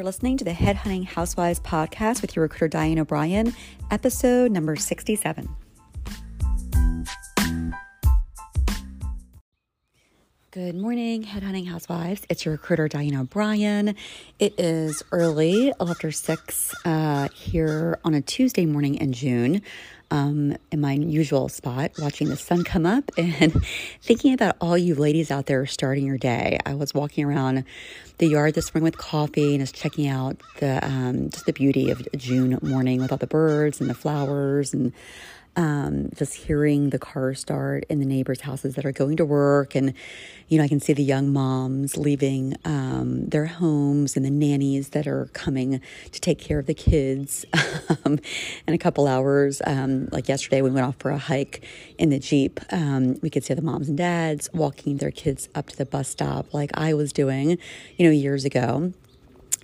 are listening to the Headhunting Housewives podcast with your recruiter, Diane O'Brien, episode number 67. Morning, Headhunting Housewives. It's your recruiter, Diane O'Brien. It is early, after six uh, here on a Tuesday morning in June um, in my usual spot, watching the sun come up and thinking about all you ladies out there starting your day. I was walking around the yard this morning with coffee and just checking out the um, just the beauty of June morning with all the birds and the flowers and um, just hearing the cars start in the neighbors' houses that are going to work. And, you know, I can see the young moms leaving um, their homes and the nannies that are coming to take care of the kids um, in a couple hours. Um, like yesterday, we went off for a hike in the Jeep. Um, we could see the moms and dads walking their kids up to the bus stop like I was doing, you know, years ago.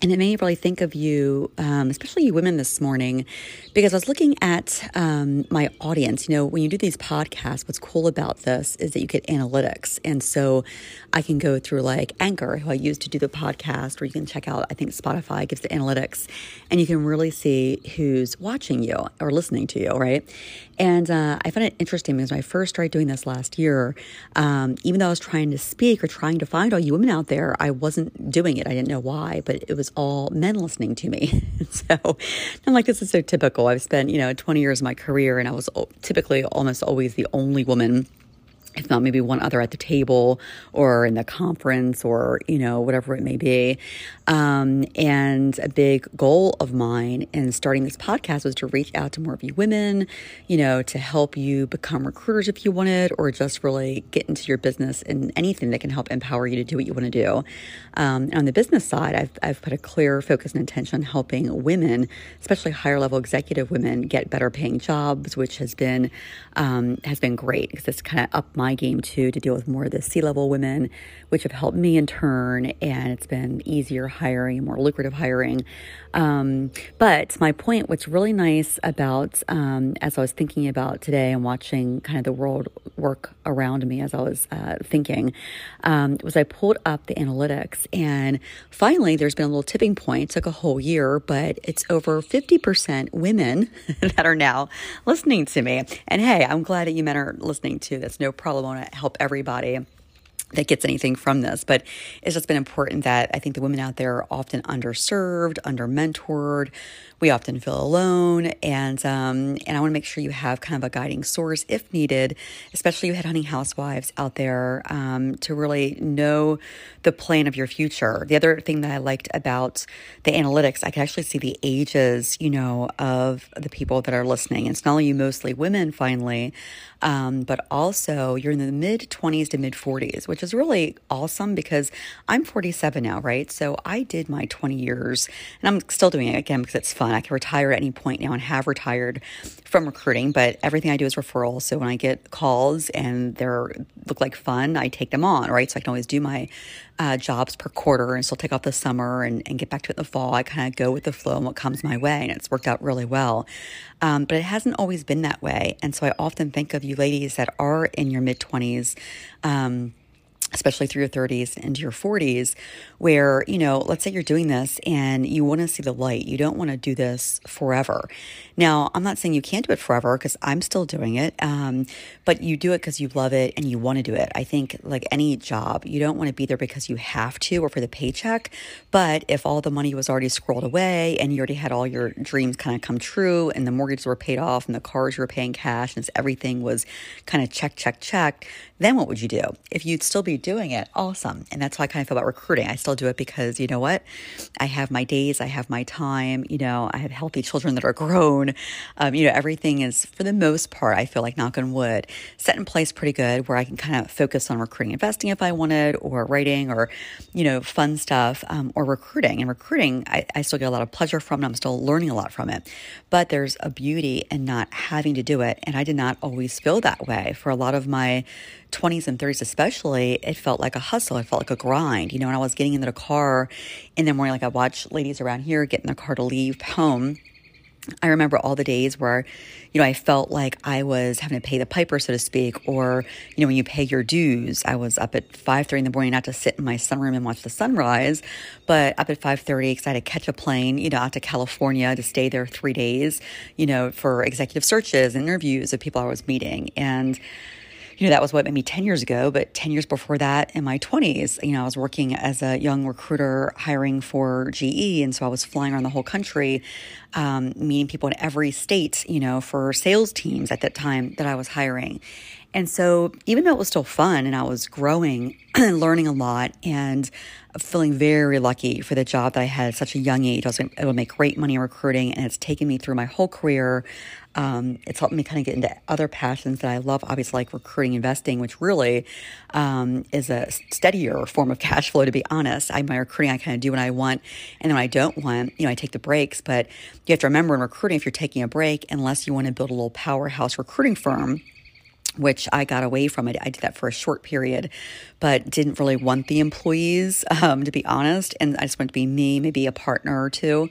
And it made me really think of you, um, especially you women this morning, because I was looking at um, my audience. You know, when you do these podcasts, what's cool about this is that you get analytics. And so I can go through like Anchor, who I use to do the podcast, or you can check out, I think Spotify gives the analytics, and you can really see who's watching you or listening to you, right? And uh, I found it interesting because when I first started doing this last year, um, even though I was trying to speak or trying to find all you women out there, I wasn't doing it. I didn't know why, but it was was all men listening to me. so I'm like, this is so typical. I've spent, you know, 20 years of my career and I was typically almost always the only woman if not maybe one other at the table or in the conference or you know whatever it may be. Um, and a big goal of mine in starting this podcast was to reach out to more of you women you know to help you become recruiters if you wanted or just really get into your business and anything that can help empower you to do what you want to do. Um, on the business side I've, I've put a clear focus and intention on helping women especially higher level executive women get better paying jobs which has been um, has been great because it's kind of up my my game too to deal with more of the C level women, which have helped me in turn. And it's been easier hiring, more lucrative hiring. Um, but my point, what's really nice about, um, as I was thinking about today and watching kind of the world work around me as I was uh, thinking, um, was I pulled up the analytics and finally there's been a little tipping point. It took a whole year, but it's over 50% women that are now listening to me. And hey, I'm glad that you men are listening too. That's no problem. Want to help everybody that gets anything from this, but it's just been important that I think the women out there are often underserved, under mentored, we often feel alone, and um, and I want to make sure you have kind of a guiding source if needed, especially you headhunting housewives out there um, to really know the plan of your future. The other thing that I liked about the analytics, I could actually see the ages, you know, of the people that are listening. It's not only you, mostly women, finally, um, but also you're in the mid 20s to mid 40s, which is really awesome because I'm 47 now, right? So I did my 20 years, and I'm still doing it again because it's fun fun. I can retire at any point now and have retired from recruiting, but everything I do is referral. So when I get calls and they look like fun, I take them on, right? So I can always do my uh, jobs per quarter and still take off the summer and, and get back to it in the fall. I kind of go with the flow and what comes my way, and it's worked out really well. Um, but it hasn't always been that way. And so I often think of you ladies that are in your mid 20s. Um, especially through your 30s and into your 40s, where, you know, let's say you're doing this and you want to see the light. You don't want to do this forever. Now, I'm not saying you can't do it forever because I'm still doing it, um, but you do it because you love it and you want to do it. I think, like any job, you don't want to be there because you have to or for the paycheck. But if all the money was already scrolled away and you already had all your dreams kind of come true and the mortgages were paid off and the cars you were paying cash and everything was kind of check, check, check, then what would you do? If you'd still be doing it, awesome. And that's how I kind of feel about recruiting. I still do it because you know what? I have my days, I have my time, you know, I have healthy children that are grown. Um, you know, everything is, for the most part, I feel like knock on wood, set in place pretty good where I can kind of focus on recruiting, investing if I wanted, or writing, or, you know, fun stuff, um, or recruiting. And recruiting, I, I still get a lot of pleasure from it. I'm still learning a lot from it. But there's a beauty in not having to do it. And I did not always feel that way for a lot of my 20s and 30s especially it felt like a hustle. It felt like a grind you know when i was getting into the car in the morning like i watch ladies around here get in their car to leave home. I remember all the days where, you know, I felt like I was having to pay the piper, so to speak, or, you know, when you pay your dues, I was up at 5.30 in the morning, not to sit in my sunroom and watch the sunrise, but up at 5.30 because I had to catch a plane, you know, out to California to stay there three days, you know, for executive searches and interviews of people I was meeting. And, you know, that was what maybe 10 years ago, but 10 years before that in my 20s, you know, I was working as a young recruiter hiring for GE. And so I was flying around the whole country, um, meeting people in every state, you know, for sales teams at that time that I was hiring. And so, even though it was still fun and I was growing and learning a lot and feeling very lucky for the job that I had at such a young age, I was able to make great money in recruiting and it's taken me through my whole career. Um, it's helped me kind of get into other passions that I love, obviously, like recruiting, investing, which really um, is a steadier form of cash flow, to be honest. I, my recruiting, I kind of do what I want. And then when I don't want, you know, I take the breaks. But you have to remember in recruiting, if you're taking a break, unless you want to build a little powerhouse recruiting firm, which I got away from it. I did that for a short period, but didn't really want the employees, um, to be honest. And I just wanted to be me, maybe a partner or two,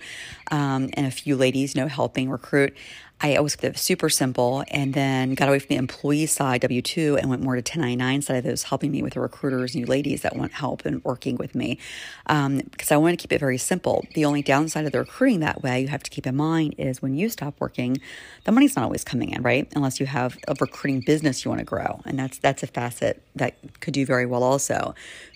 um, and a few ladies, you know, helping recruit. I always kept it super simple and then got away from the employee side, W 2, and went more to 1099 side of those, helping me with the recruiters, new ladies that want help and working with me. Um, because I wanted to keep it very simple. The only downside of the recruiting that way, you have to keep in mind, is when you stop working, the money's not always coming in, right? Unless you have a recruiting business you want to grow. And that's, that's a facet that could do very well also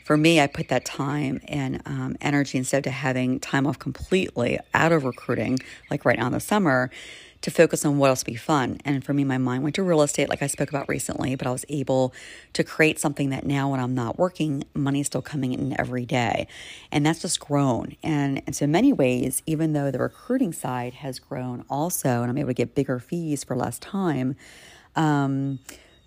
for me, I put that time and um, energy instead of having time off completely out of recruiting, like right now in the summer, to focus on what else would be fun. And for me, my mind went to real estate, like I spoke about recently, but I was able to create something that now when I'm not working, money is still coming in every day. And that's just grown. And, and so, in many ways, even though the recruiting side has grown also, and I'm able to get bigger fees for less time, um,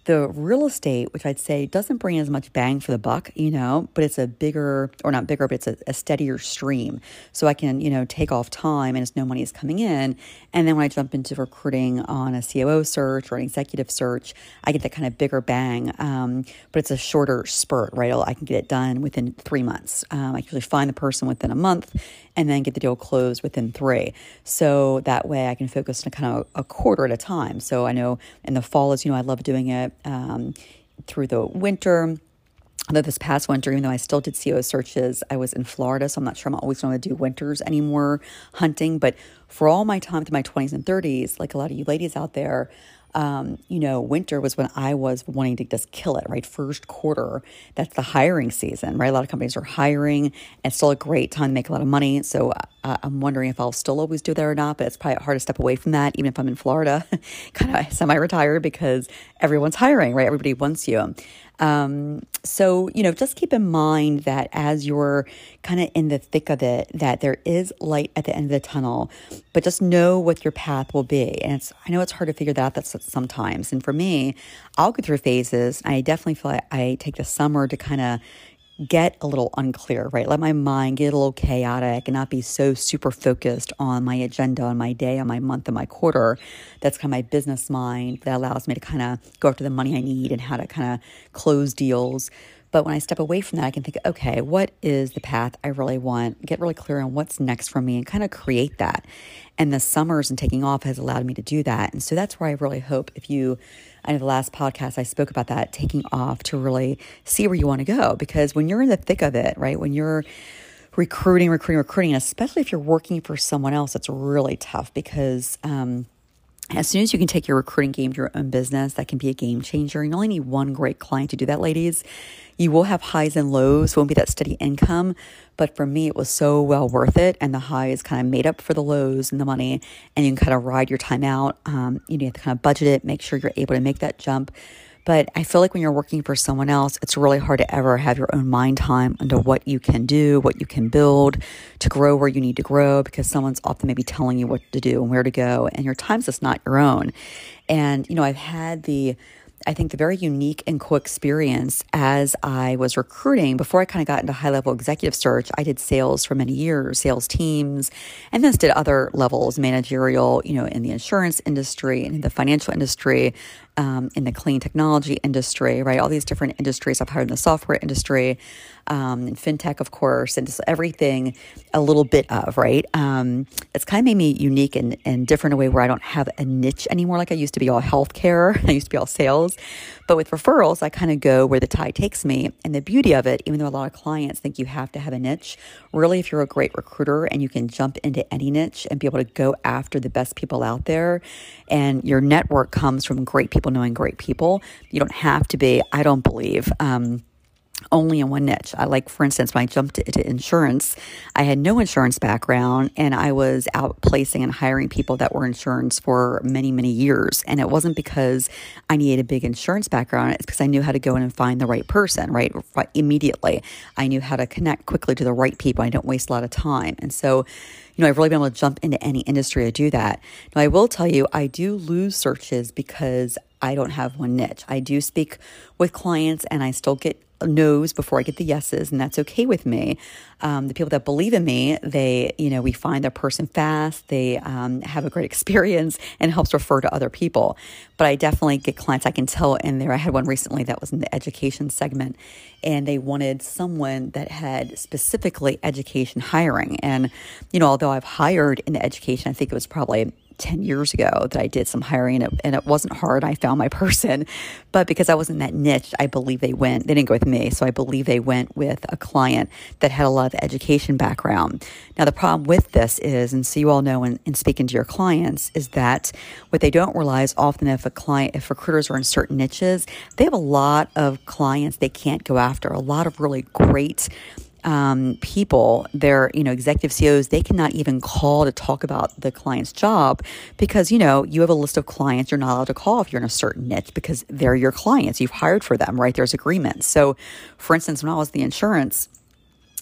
the real estate, which I'd say doesn't bring as much bang for the buck, you know, but it's a bigger, or not bigger, but it's a, a, steadier stream. So I can, you know, take off time and it's no money is coming in. And then when I jump into recruiting on a COO search or an executive search, I get that kind of bigger bang. Um, but it's a shorter spurt, right? I can get it done within three months. Um, I can usually find the person within a month and then get the deal closed within three. So that way I can focus on kind of a quarter at a time. So I know in the fall, as you know, I love doing it um, through the winter. Although this past winter, even though I still did CO searches, I was in Florida, so I'm not sure I'm always going to do winters anymore hunting. But for all my time through my 20s and 30s, like a lot of you ladies out there, um, you know, winter was when I was wanting to just kill it, right? First quarter, that's the hiring season, right? A lot of companies are hiring and it's still a great time to make a lot of money. So uh, I'm wondering if I'll still always do that or not, but it's probably hard to step away from that, even if I'm in Florida, kind of semi retired because everyone's hiring, right? Everybody wants you. Um, so, you know, just keep in mind that as you're kind of in the thick of it, that there is light at the end of the tunnel, but just know what your path will be. And it's, I know it's hard to figure that out sometimes. And for me, I'll go through phases. I definitely feel like I take the summer to kind of get a little unclear, right? Let my mind get a little chaotic and not be so super focused on my agenda, on my day, on my month, and my quarter. That's kind of my business mind that allows me to kind of go after the money I need and how to kind of close deals. But when I step away from that, I can think, okay, what is the path I really want? Get really clear on what's next for me and kind of create that. And the summers and taking off has allowed me to do that. And so that's where I really hope if you I know the last podcast I spoke about that taking off to really see where you want to go because when you're in the thick of it, right? When you're recruiting, recruiting, recruiting, especially if you're working for someone else, it's really tough because um, as soon as you can take your recruiting game to your own business, that can be a game changer. You only need one great client to do that, ladies. You will have highs and lows, won't be that steady income. But for me, it was so well worth it. And the highs kind of made up for the lows and the money. And you can kind of ride your time out. Um, you have to kind of budget it, make sure you're able to make that jump. But I feel like when you're working for someone else, it's really hard to ever have your own mind time into what you can do, what you can build to grow where you need to grow because someone's often maybe telling you what to do and where to go. And your time's just not your own. And, you know, I've had the I think, the very unique and cool experience as I was recruiting. Before I kind of got into high level executive search, I did sales for many years, sales teams, and then did other levels, managerial, you know, in the insurance industry and in the financial industry, um, in the clean technology industry, right? All these different industries. I've hired in the software industry, um, and fintech, of course, and just everything a little bit of, right? Um, it's kind of made me unique and, and different in a way where I don't have a niche anymore. Like I used to be all healthcare, I used to be all sales. But with referrals, I kind of go where the tide takes me. And the beauty of it, even though a lot of clients think you have to have a niche, really, if you're a great recruiter and you can jump into any niche and be able to go after the best people out there, and your network comes from great people knowing great people, you don't have to be, I don't believe, um, only in one niche. I like, for instance, when I jumped into insurance, I had no insurance background and I was out placing and hiring people that were insurance for many, many years. And it wasn't because I needed a big insurance background, it's because I knew how to go in and find the right person, right? Immediately. I knew how to connect quickly to the right people. I don't waste a lot of time. And so, you know, I've really been able to jump into any industry to do that. Now, I will tell you, I do lose searches because I don't have one niche. I do speak with clients and I still get no's before I get the yeses, and that's okay with me. Um, the people that believe in me, they, you know, we find their person fast, they um, have a great experience, and helps refer to other people. But I definitely get clients I can tell in there. I had one recently that was in the education segment, and they wanted someone that had specifically education hiring. And, you know, although I've hired in the education, I think it was probably 10 years ago that I did some hiring and it, and it wasn't hard. I found my person, but because I was in that niche, I believe they went, they didn't go with So I believe they went with a client that had a lot of education background. Now, the problem with this is, and so you all know in, in speaking to your clients, is that what they don't realize often if a client, if recruiters are in certain niches, they have a lot of clients they can't go after, a lot of really great um, people, their you know executive CEOs, they cannot even call to talk about the client's job because you know you have a list of clients you're not allowed to call if you're in a certain niche because they're your clients. You've hired for them, right? There's agreements. So, for instance, when I was the insurance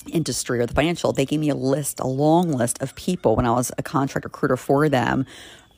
industry or the financial, they gave me a list, a long list of people when I was a contract recruiter for them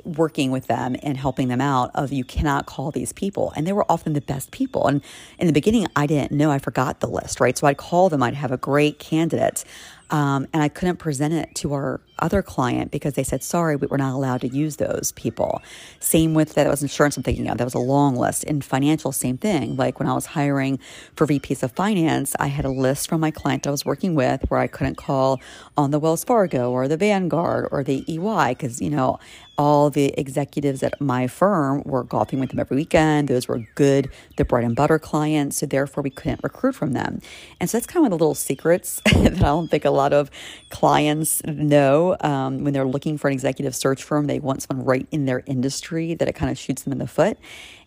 working with them and helping them out of you cannot call these people. And they were often the best people. And in the beginning i didn't know. I forgot the list right? So i'd call them. I'd have a great candidate um, and I couldn't present it to our other client because they said, sorry, we were not allowed to use those people. Same with that was insurance I'm thinking of. That was a long list. In financial, same thing. Like when I was hiring for VPs of finance, I had a list from my client I was working with where I couldn't call on the Wells Fargo or the Vanguard or the EY because, you know, all the executives at my firm were golfing with them every weekend. Those were good, the bread and butter clients. So therefore, we couldn't recruit from them. And so that's kind of one of the little secrets that I don't think a lot of clients know um, when they're looking for an executive search firm. They want someone right in their industry that it kind of shoots them in the foot.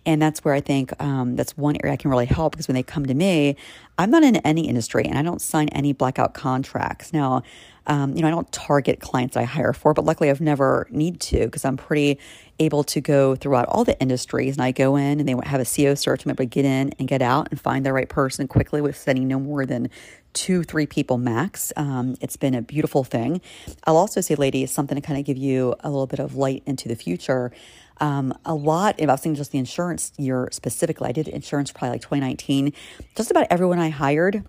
And that's where I think um, that's one area I can really help because when they come to me, I'm not in any industry and I don't sign any blackout contracts. Now, um, you know, I don't target clients I hire for, but luckily I've never need to because I'm pretty able to go throughout all the industries and I go in and they have a CEO search. I'm able to get in and get out and find the right person quickly with sending no more than two, three people max. Um, it's been a beautiful thing. I'll also say, ladies, something to kind of give you a little bit of light into the future. Um, a lot, if I was thinking just the insurance year specifically, I did insurance probably like 2019. Just about everyone I hired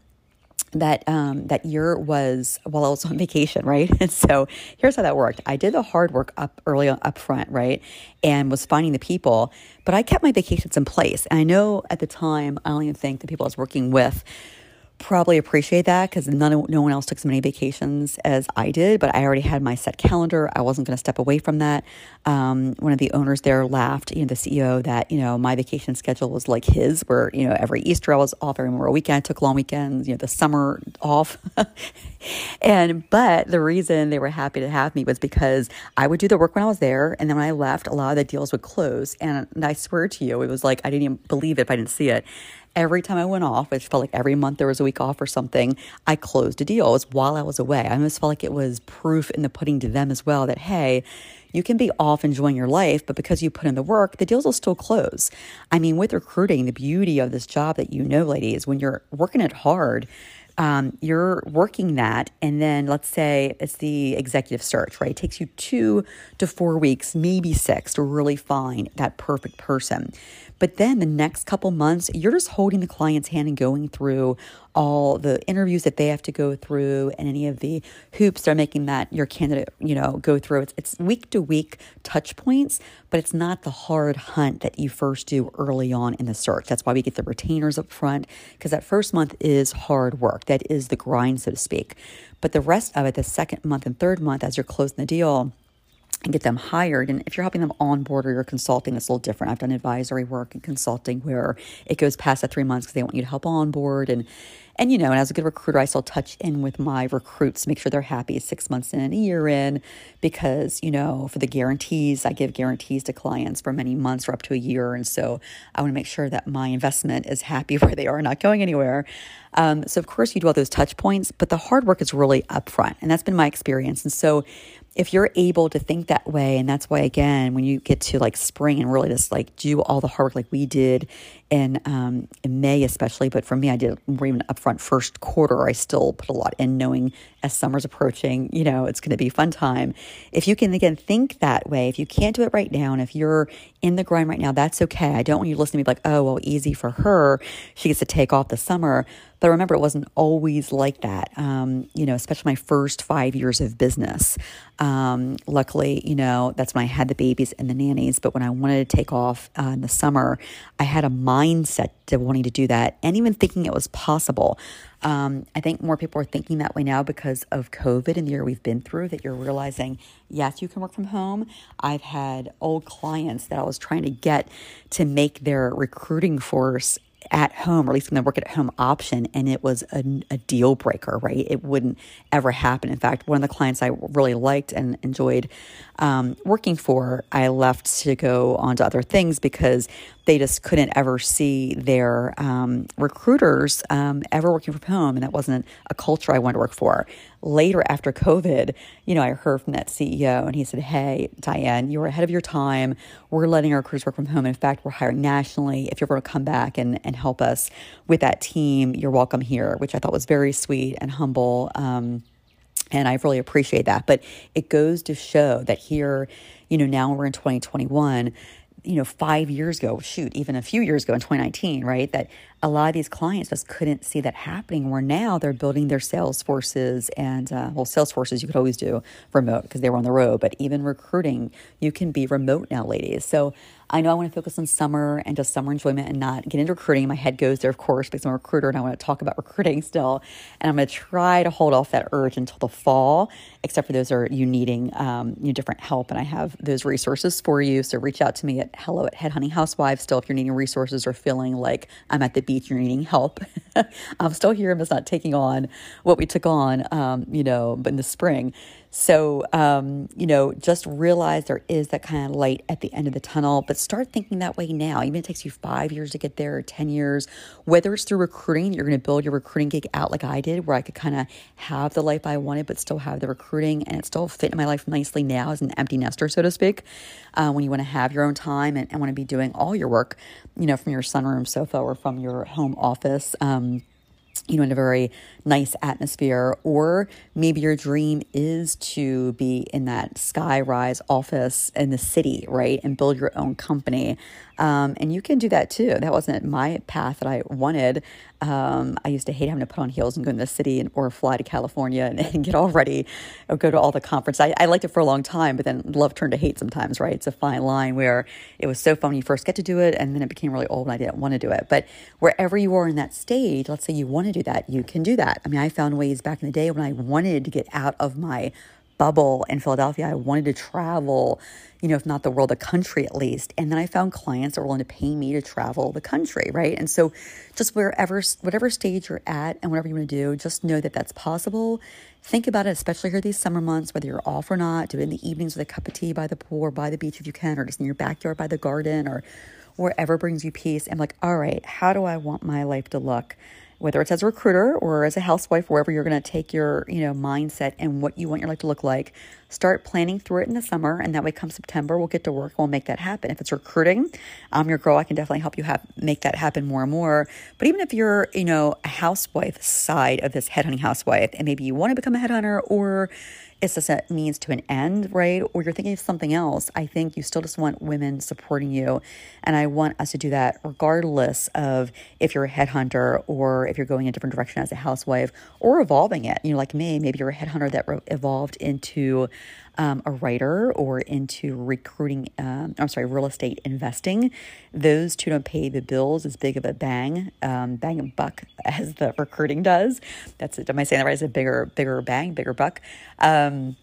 that um, that year was while I was on vacation, right? And so here's how that worked. I did the hard work up early on, up front, right, and was finding the people, but I kept my vacations in place. And I know at the time, I even think the people I was working with probably appreciate that because none no one else took so many vacations as I did, but I already had my set calendar. I wasn't going to step away from that. Um, one of the owners there laughed, you know, the CEO that, you know, my vacation schedule was like his, where, you know, every Easter I was off, every Memorial weekend I took long weekends, you know, the summer off. and, but the reason they were happy to have me was because I would do the work when I was there. And then when I left, a lot of the deals would close. And, and I swear to you, it was like, I didn't even believe it if I didn't see it every time I went off, which felt like every month there was a week off or something, I closed a deal. It was while I was away. I almost felt like it was proof in the pudding to them as well that, hey, you can be off enjoying your life, but because you put in the work, the deals will still close. I mean, with recruiting, the beauty of this job that you know, ladies, when you're working it hard, um, you're working that, and then let's say it's the executive search, right? It takes you two to four weeks, maybe six, to really find that perfect person. But then the next couple months, you're just holding the client's hand and going through all the interviews that they have to go through and any of the hoops they're making that your candidate, you know, go through. It's, it's week to week touch points, but it's not the hard hunt that you first do early on in the search. That's why we get the retainers up front because that first month is hard work. That is the grind, so to speak. But the rest of it, the second month and third month, as you're closing the deal, and get them hired. And if you're helping them onboard or you're consulting, it's a little different. I've done advisory work and consulting where it goes past the three months because they want you to help onboard and and you know, and as a good recruiter, I still touch in with my recruits, make sure they're happy six months in, a year in, because you know, for the guarantees, I give guarantees to clients for many months or up to a year, and so I want to make sure that my investment is happy where they are, not going anywhere. Um, so of course, you do all those touch points, but the hard work is really upfront, and that's been my experience. And so if you're able to think that way, and that's why, again, when you get to like spring and really just like do all the hard work like we did in, um, in May, especially, but for me, I did more even upfront first quarter. I still put a lot in knowing as summer's approaching, you know, it's going to be fun time. If you can, again, think that way, if you can't do it right now, and if you're in the grind right now, that's okay. I don't want you to listen to me like, oh, well, easy for her. She gets to take off the summer. But remember, it wasn't always like that. Um, you know, especially my first five years of business. Um, luckily, you know, that's when I had the babies and the nannies. But when I wanted to take off uh, in the summer, I had a mindset to wanting to do that and even thinking it was possible. Um, I think more people are thinking that way now because of COVID and the year we've been through, that you're realizing, yes, you can work from home. I've had old clients that I was trying to get to make their recruiting force at home, or at least when they work at home option, and it was a, a, deal breaker, right? It wouldn't ever happen. In fact, one of the clients I really liked and enjoyed um, working for, I left to go on to other things because they just couldn't ever see their um, recruiters um, ever working from home, and that wasn't a culture I wanted to work for. Later, after COVID, you know, I heard from that CEO, and he said, "Hey, Diane, you were ahead of your time. We're letting our crews work from home. In fact, we're hiring nationally. If you're going to come back and and help us with that team, you're welcome here." Which I thought was very sweet and humble. Um, and I really appreciate that. But it goes to show that here, you know, now we're in 2021 you know, five years ago, shoot, even a few years ago in 2019, right? That a lot of these clients just couldn't see that happening. Where now they're building their sales forces and, uh, well, sales forces you could always do remote because they were on the road, but even recruiting, you can be remote now, ladies. So I know I want to focus on summer and just summer enjoyment and not get into recruiting. My head goes there, of course, because I'm a recruiter and I want to talk about recruiting still. And I'm going to try to hold off that urge until the fall, except for those are you needing um, you know, different help. And I have those resources for you. So reach out to me at hello at Headhunting Housewives still if you're needing resources or feeling like I'm at the beach, you're needing help. I'm still here. I'm just not taking on what we took on, um, you know, but in the spring. So, um, you know, just realize there is that kind of light at the end of the tunnel, but start thinking that way now. Even if it takes you five years to get there or 10 years, whether it's through recruiting, you're going to build your recruiting gig out like I did, where I could kind of have the life I wanted, but still have the recruiting and it still fit in my life nicely now as an empty nester, so to speak. Uh, when you want to have your own time and, and want to be doing all your work, you know, from your sunroom sofa or from your home office. Um, you know, in a very nice atmosphere, or maybe your dream is to be in that sky rise office in the city, right? And build your own company. Um, and you can do that too. That wasn't my path that I wanted. Um, I used to hate having to put on heels and go to the city and, or fly to California and, and, get all ready or go to all the conference. I, I, liked it for a long time, but then love turned to hate sometimes, right? It's a fine line where it was so fun when you first get to do it and then it became really old and I didn't want to do it. But wherever you are in that stage, let's say you want to do that, you can do that. I mean, I found ways back in the day when I wanted to get out of my bubble in Philadelphia. I wanted to travel, you know, if not the world, the country at least. And then I found clients that were willing to pay me to travel the country, right? And so just wherever, whatever stage you're at and whatever you want to do, just know that that's possible. Think about it, especially here these summer months, whether you're off or not. Do it in the evenings with a cup of tea by the pool or by the beach if you can, or just in your backyard by the garden or wherever brings you peace. And like, all right, how do I want my life to look? Whether it's as a recruiter or as a housewife, wherever you're going to take your, you know, mindset and what you want your life to look like. start planning through it in the summer. And that way, come September, we'll get to work. We'll make that happen. If it's recruiting, I'm your girl. I can definitely help you have make that happen more and more. But even if you're, you know, a housewife side of this headhunting housewife, and maybe you want to become a headhunter or it's just a means to an end, right? Or you're thinking of something else. I think you still just want women supporting you. And I want us to do that regardless of if you're a headhunter or if you're going a different direction as a housewife or evolving it. You know, like me, maybe you're a headhunter that evolved into um, a writer or into recruiting, um, I'm sorry, real estate investing. Those two don't pay the bills as big of a bang, um, bang and buck as the recruiting does. That's it. Am I saying that right? It's a bigger, bigger bang, bigger buck. Um,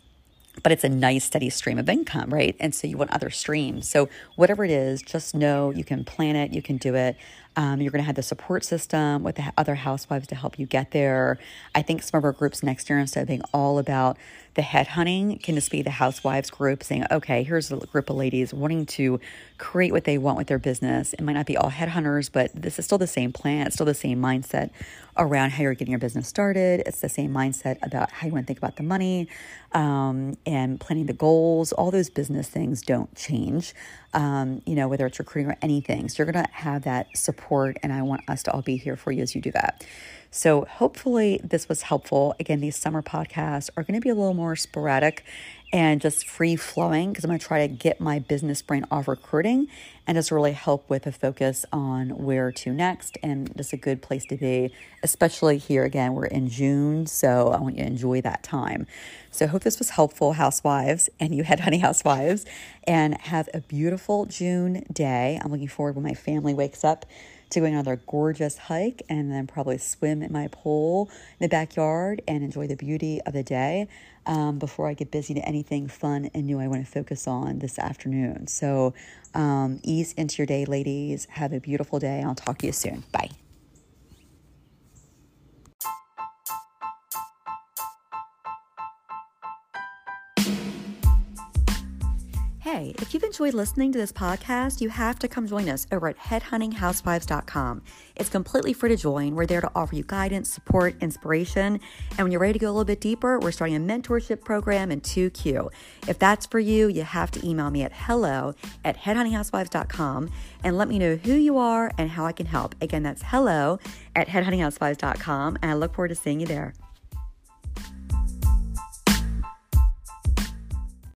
but it's a nice steady stream of income, right? And so you want other streams. So whatever it is, just know you can plan it, you can do it. Um, you're going to have the support system with the other housewives to help you get there. I think some of our groups next year, instead of being all about the head hunting, can just be the housewives group saying, okay, here's a group of ladies wanting to create what they want with their business. It might not be all headhunters, but this is still the same plan. It's still the same mindset around how you're getting your business started. It's the same mindset about how you want to think about the money um, and planning the goals. All those business things don't change, um, you know, whether it's recruiting or anything. So you're going to have that support, and I want us to all be here for you as you do that. So hopefully this was helpful. Again, these summer podcasts are going to be a little more sporadic and just free flowing because I'm going to try to get my business brain off recruiting and just really help with a focus on where to next and just a good place to be, especially here again. We're in June, so I want you to enjoy that time. So I hope this was helpful, housewives, and you head honey housewives, and have a beautiful June day. I'm looking forward when my family wakes up to go on another gorgeous hike and then probably swim in my pool in the backyard and enjoy the beauty of the day um, before I get busy to anything fun and new I want to focus on this afternoon. So um, ease into your day, ladies. Have a beautiful day. I'll talk to you soon. Bye. Hey, if you've enjoyed listening to this podcast, you have to come join us over at headhuntinghousewives.com. It's completely free to join. We're there to offer you guidance, support, inspiration. And when you're ready to go a little bit deeper, we're starting a mentorship program in 2Q. If that's for you, you have to email me at hello at headhuntinghousewives.com and let me know who you are and how I can help. Again, that's hello at headhuntinghousewives.com. And I look forward to seeing you there.